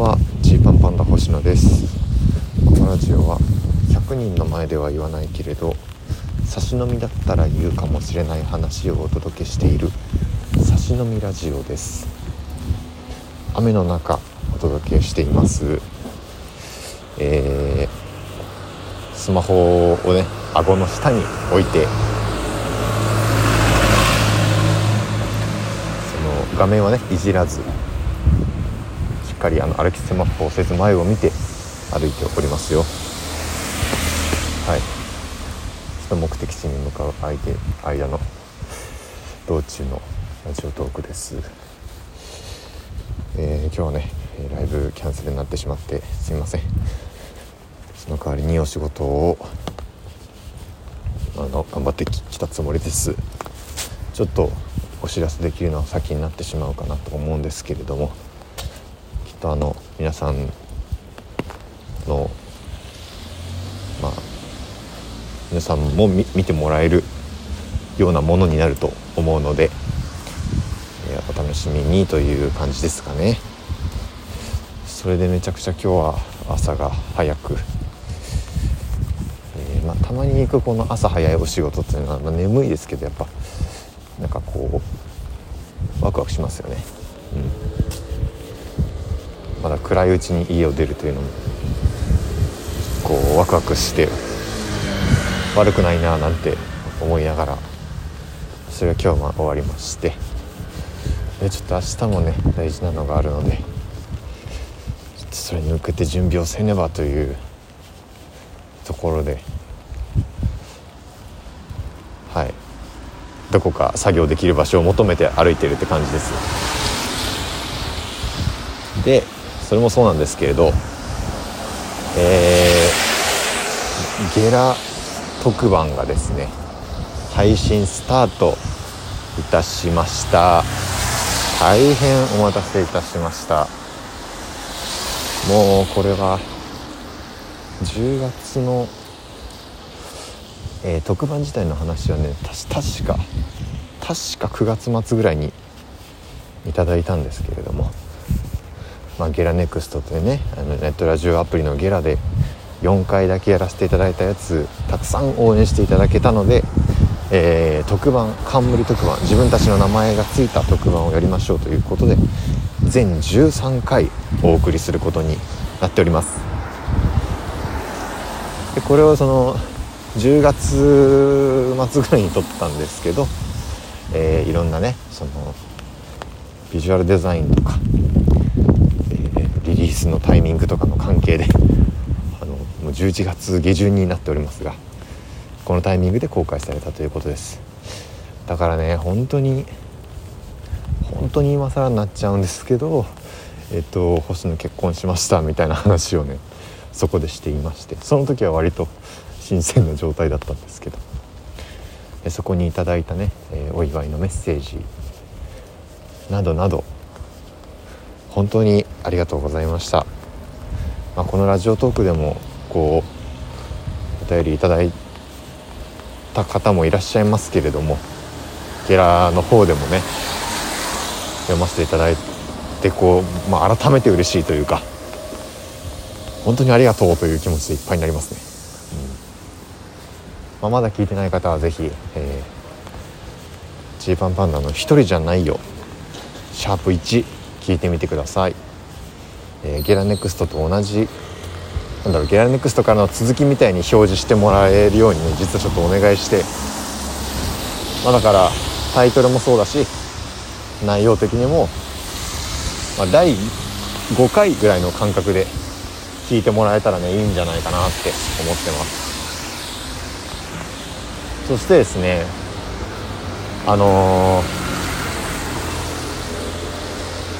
は。ジーパンパンダ星野です。このラジオは100人の前では言わないけれど差し飲みだったら言うかもしれない話をお届けしている差し飲みラジオです。雨の中お届けしています。えー、スマホをね顎の下に置いてその画面はねいじらずかりあの歩きスマホをせず前を見て歩いておりますよ。はい。ちょっと目的地に向かう相手間の道中のラジオトークです、えー、今日はねライブキャンセルになってしまってすみません。その代わりにお仕事をあの頑張ってきたつもりです。ちょっとお知らせできるのは先になってしまうかなと思うんですけれども。とあの皆さんのまあ皆さんも見てもらえるようなものになると思うので、え、お楽しみにという感じですかね。それでめちゃくちゃ今日は朝が早くえまあ、たまに行くこの朝早いお仕事っていうのは、まあ、眠いですけどやっぱなんかこうワクワクしますよね、うん、まだ暗いうちに家を出るというのもこうワクワクして悪くないななんて思いながらそれが今日も終わりましてでちょっと明日もね大事なのがあるのでちょっとそれに向けて準備をせねばというところではい。どこか作業できる場所を求めて歩いてるって感じです。でそれもそうなんですけれどえー、ゲラ特番がですね配信スタートいたしました。大変お待たせいたしました。もうこれは10月のえー、特番自体の話はね確か確か9月末ぐらいにいただいたんですけれども、まあ、ゲラネクストというねあのネットラジオアプリのゲラで4回だけやらせていただいたやつたくさん応援していただけたので、えー、特番冠特番自分たちの名前が付いた特番をやりましょうということで全13回お送りすることになっております。でこれをその10月末ぐらいに撮ったんですけど、えー、いろんなねそのビジュアルデザインとか、リースのタイミングとかの関係であのもう11月下旬になっておりますがこのタイミングで公開されたということです。だからね本当に本当に今更になっちゃうんですけどえっと星野結婚しましたみたいな話をねそこでしていましてその時は割と新鮮な状態だったんですけどそこにいただいたね、え、お祝いのメッセージなどなど本当にありがとうございました、まあ、このラジオトークでもこうお便りいただいた方もいらっしゃいますけれどもゲラの方でもね読ませていただいてこう、まあ、改めて嬉しいというか本当にありがとうという気持ちでいっぱいになりますね。まあ、まだ聞いてない方は是非えー、ジーパンパンダの「一人じゃないよ」シャープ1聞いてみてください、えー、ゲラネクストと同じなんだろうゲラネクストからの続きみたいに表示してもらえるようにね実はちょっとお願いして。まあだからタイトルもそうだし内容的にも、まあ、第5回ぐらいの感覚で聞いてもらえたらねいいんじゃないかなって思ってます。そしてですねあのー、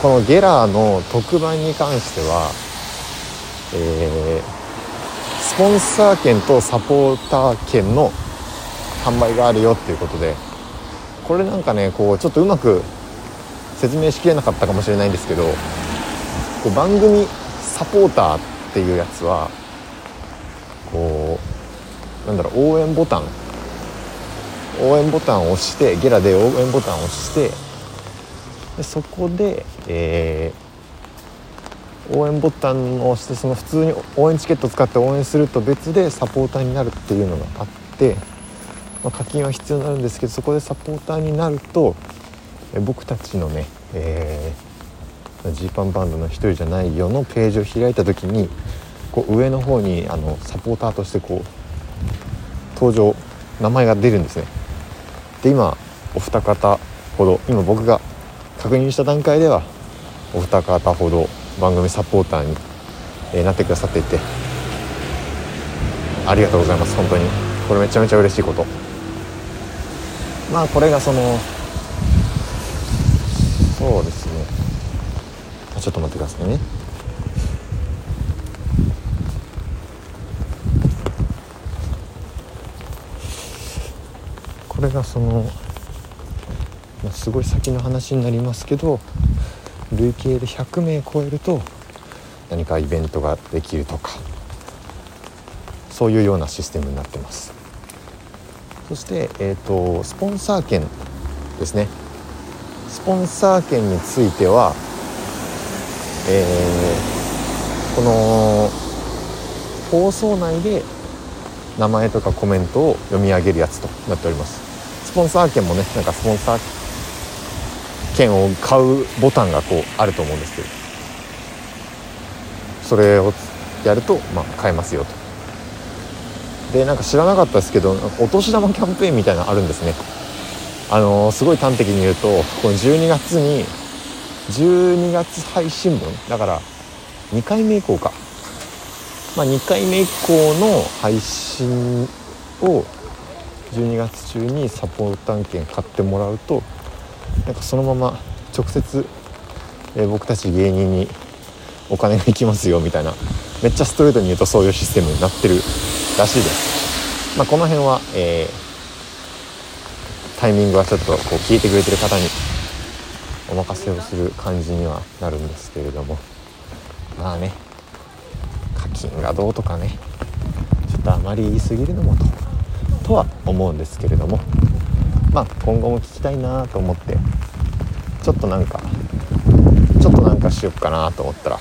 このゲラーの特番に関しては、えー、スポンサー券とサポーター券の販売があるよっていうことでこれなんかねこうちょっとうまく説明しきれなかったかもしれないんですけどこう番組サポーターっていうやつはこうなんだろう応援ボタン。応援ボタンを押してゲラで応援ボタンを押してでそこで、えー、応援ボタンを押してその普通に応援チケットを使って応援すると別でサポーターになるっていうのがあって、まあ、課金は必要になるんですけどそこでサポーターになるとえ僕たちのねえジーパンバンドの一人じゃないよのページを開いた時にこう上の方にあのサポーターとしてこう登場名前が出るんですね。で今お二方ほど今僕が確認した段階ではお二方ほど番組サポーターに、なってくださっていてありがとうございます本当に。これめちゃめちゃ嬉しいこと。まあこれがそのそうですね。ちょっと待ってくださいね。これがその、まあ、すごい先の話になりますけど累計で100名超えると何かイベントができるとかそういうようなシステムになってます。そして、えーと、スポンサー券ですね。スポンサー券については、えー、この放送内で名前とかコメントを読み上げるやつとなっております。スポンサー券もねなんかスポンサー券を買うボタンがこうあると思うんですけどそれをやると、まあ、買えますよとでなんか知らなかったですけどお年玉キャンペーンみたいなのあるんですねあのー、すごい端的に言うとこの12月に12月配信分だから2回目以降かまあ2回目以降の配信を12月中にサポーター券買ってもらうとなんかそのまま直接、えー、僕たち芸人にお金が行きますよみたいなめっちゃストレートに言うとそういうシステムになってるらしいです。まあ、この辺は、えー、タイミングはちょっとこう聞いてくれてる方にお任せをする感じにはなるんですけれどもまあね課金がどうとかねちょっとあまり言い過ぎるのもととは思うんですけれどもまあ今後も聞きたいなと思ってちょっとなんかちょっとなんかしよっかなと思ったら、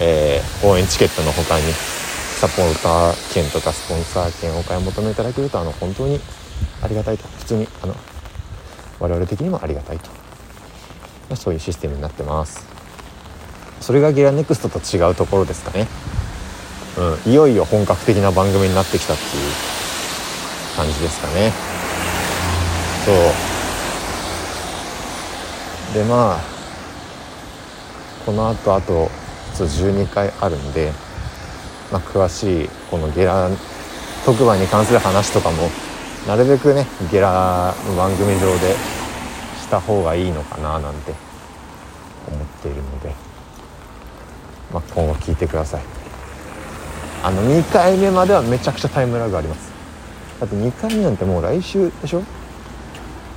えー、応援チケットの他にサポーター券とかスポンサー券をお買い求めいただけるとあの本当にありがたいと。普通にあの我々的にもありがたいと、まあ、そういうシステムになってます。それがゲラネクストと違うところですかね。うん。いよいよ本格的な番組になってきたっていう感じですかね。そう。でまあこのあとあと12回あるんで、まあ、詳しいこのゲラ特番に関する話とかもなるべくねゲラの番組上でした方がいいのかななんて思っているので、まあ、今後聞いてください。あの2回目まではめちゃくちゃタイムラグあります。だって2回目なんてもう来週でしょ？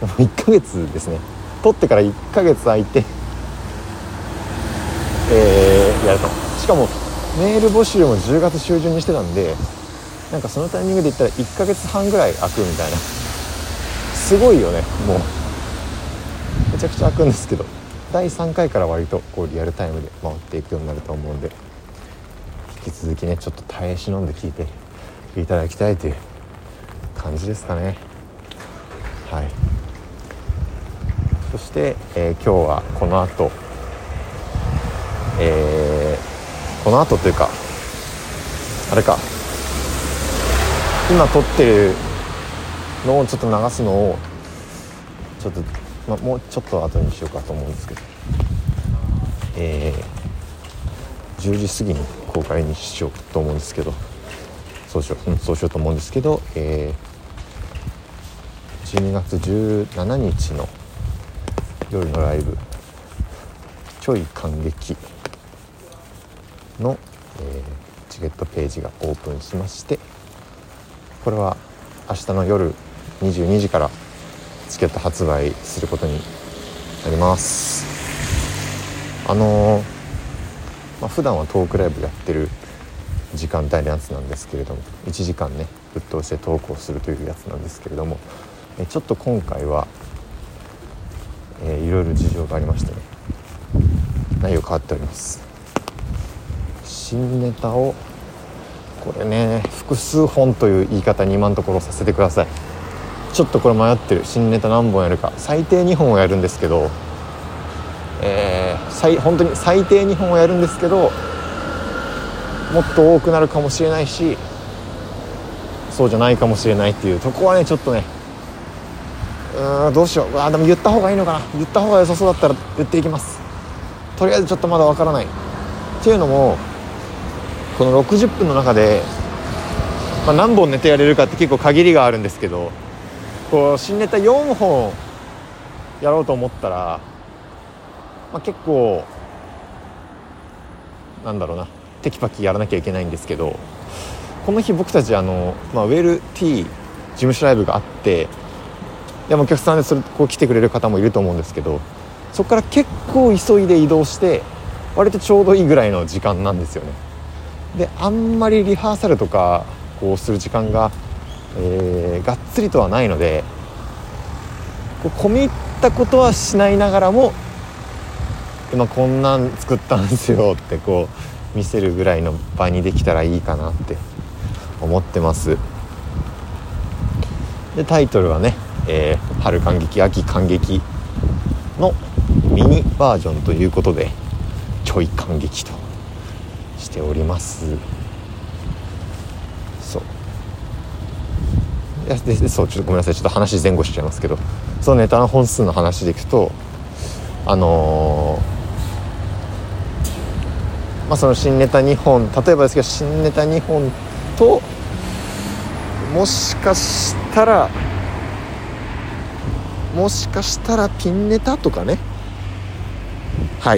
1ヶ月ですね。取ってから1ヶ月空いてえー、やると。しかもメール募集も10月中旬にしてたんでなんかそのタイミングで言ったら1ヶ月半ぐらい空くみたいな。すごいよねもう。めちゃくちゃ空くんですけど。第3回から割とこうリアルタイムで回っていくようになると思うんで。引き続きねちょっと耐え忍んで聞いていただきたいという感じですかね。はい。そして、えー、今日はこの後えー、この後というかあれか。今撮ってるのをちょっと流すのをちょっと、まもうちょっと後にしようかと思うんですけど。えー、10時過ぎに公開にしようと思うんですけど。そうしよう、うん、そうしようと思うんですけど、えー、12月17日の夜のライブ。ちょい感激。の、えー、チケットページがオープンしましてこれは明日の夜22時からチケット発売することになります。あのー、まあ、普段はトークライブやってる時間帯のやつなんですけれども1時間ねぶっ通してトークをするというやつなんですけれどもちょっと今回は、えー、いろいろ事情がありましてね。内容変わっております。新ネタをこれね複数本という言い方に今のところさせてください。ちょっとこれ迷ってる。新ネタ何本やるか。最低2本をやるんですけどえー、最本当に最低2本をやるんですけどもっと多くなるかもしれないしそうじゃないかもしれないっていうとこはねちょっとねうんどうしよう。あでも言った方がいいのかな。言った方が良さそうだったら言っていきます。とりあえずちょっとまだわからない。っていうのもこの60分の中で、まあ、何本寝てやれるかって結構限りがあるんですけどこう新ネタ4本やろうと思ったら、まあ、結構なんだろうな。テキパキやらなきゃいけないんですけどこの日僕たちあの、まあ、ウェル T 事務所ライブがあってでもお客さんでそれこう来てくれる方もいると思うんですけどそこから結構急いで移動して割とちょうどいいぐらいの時間なんですよね。であんまりリハーサルとかこうする時間が、えー、がっつりとはないのでこう込み入ったことはしないながらも今こんなん作ったんですよってこう見せるぐらいの場にできたらいいかなって思ってます。でタイトルはね、えー、春感激秋感激のミニバージョンということでちょい感激としております。そう。いやでそうちょっとごめんなさい。ちょっと話前後しちゃいますけど。そのネタの本数の話でいくとあのー、まあその新ネタ2本例えばですけど新ネタ2本ともしかしたらもしかしたらピンネタとかね。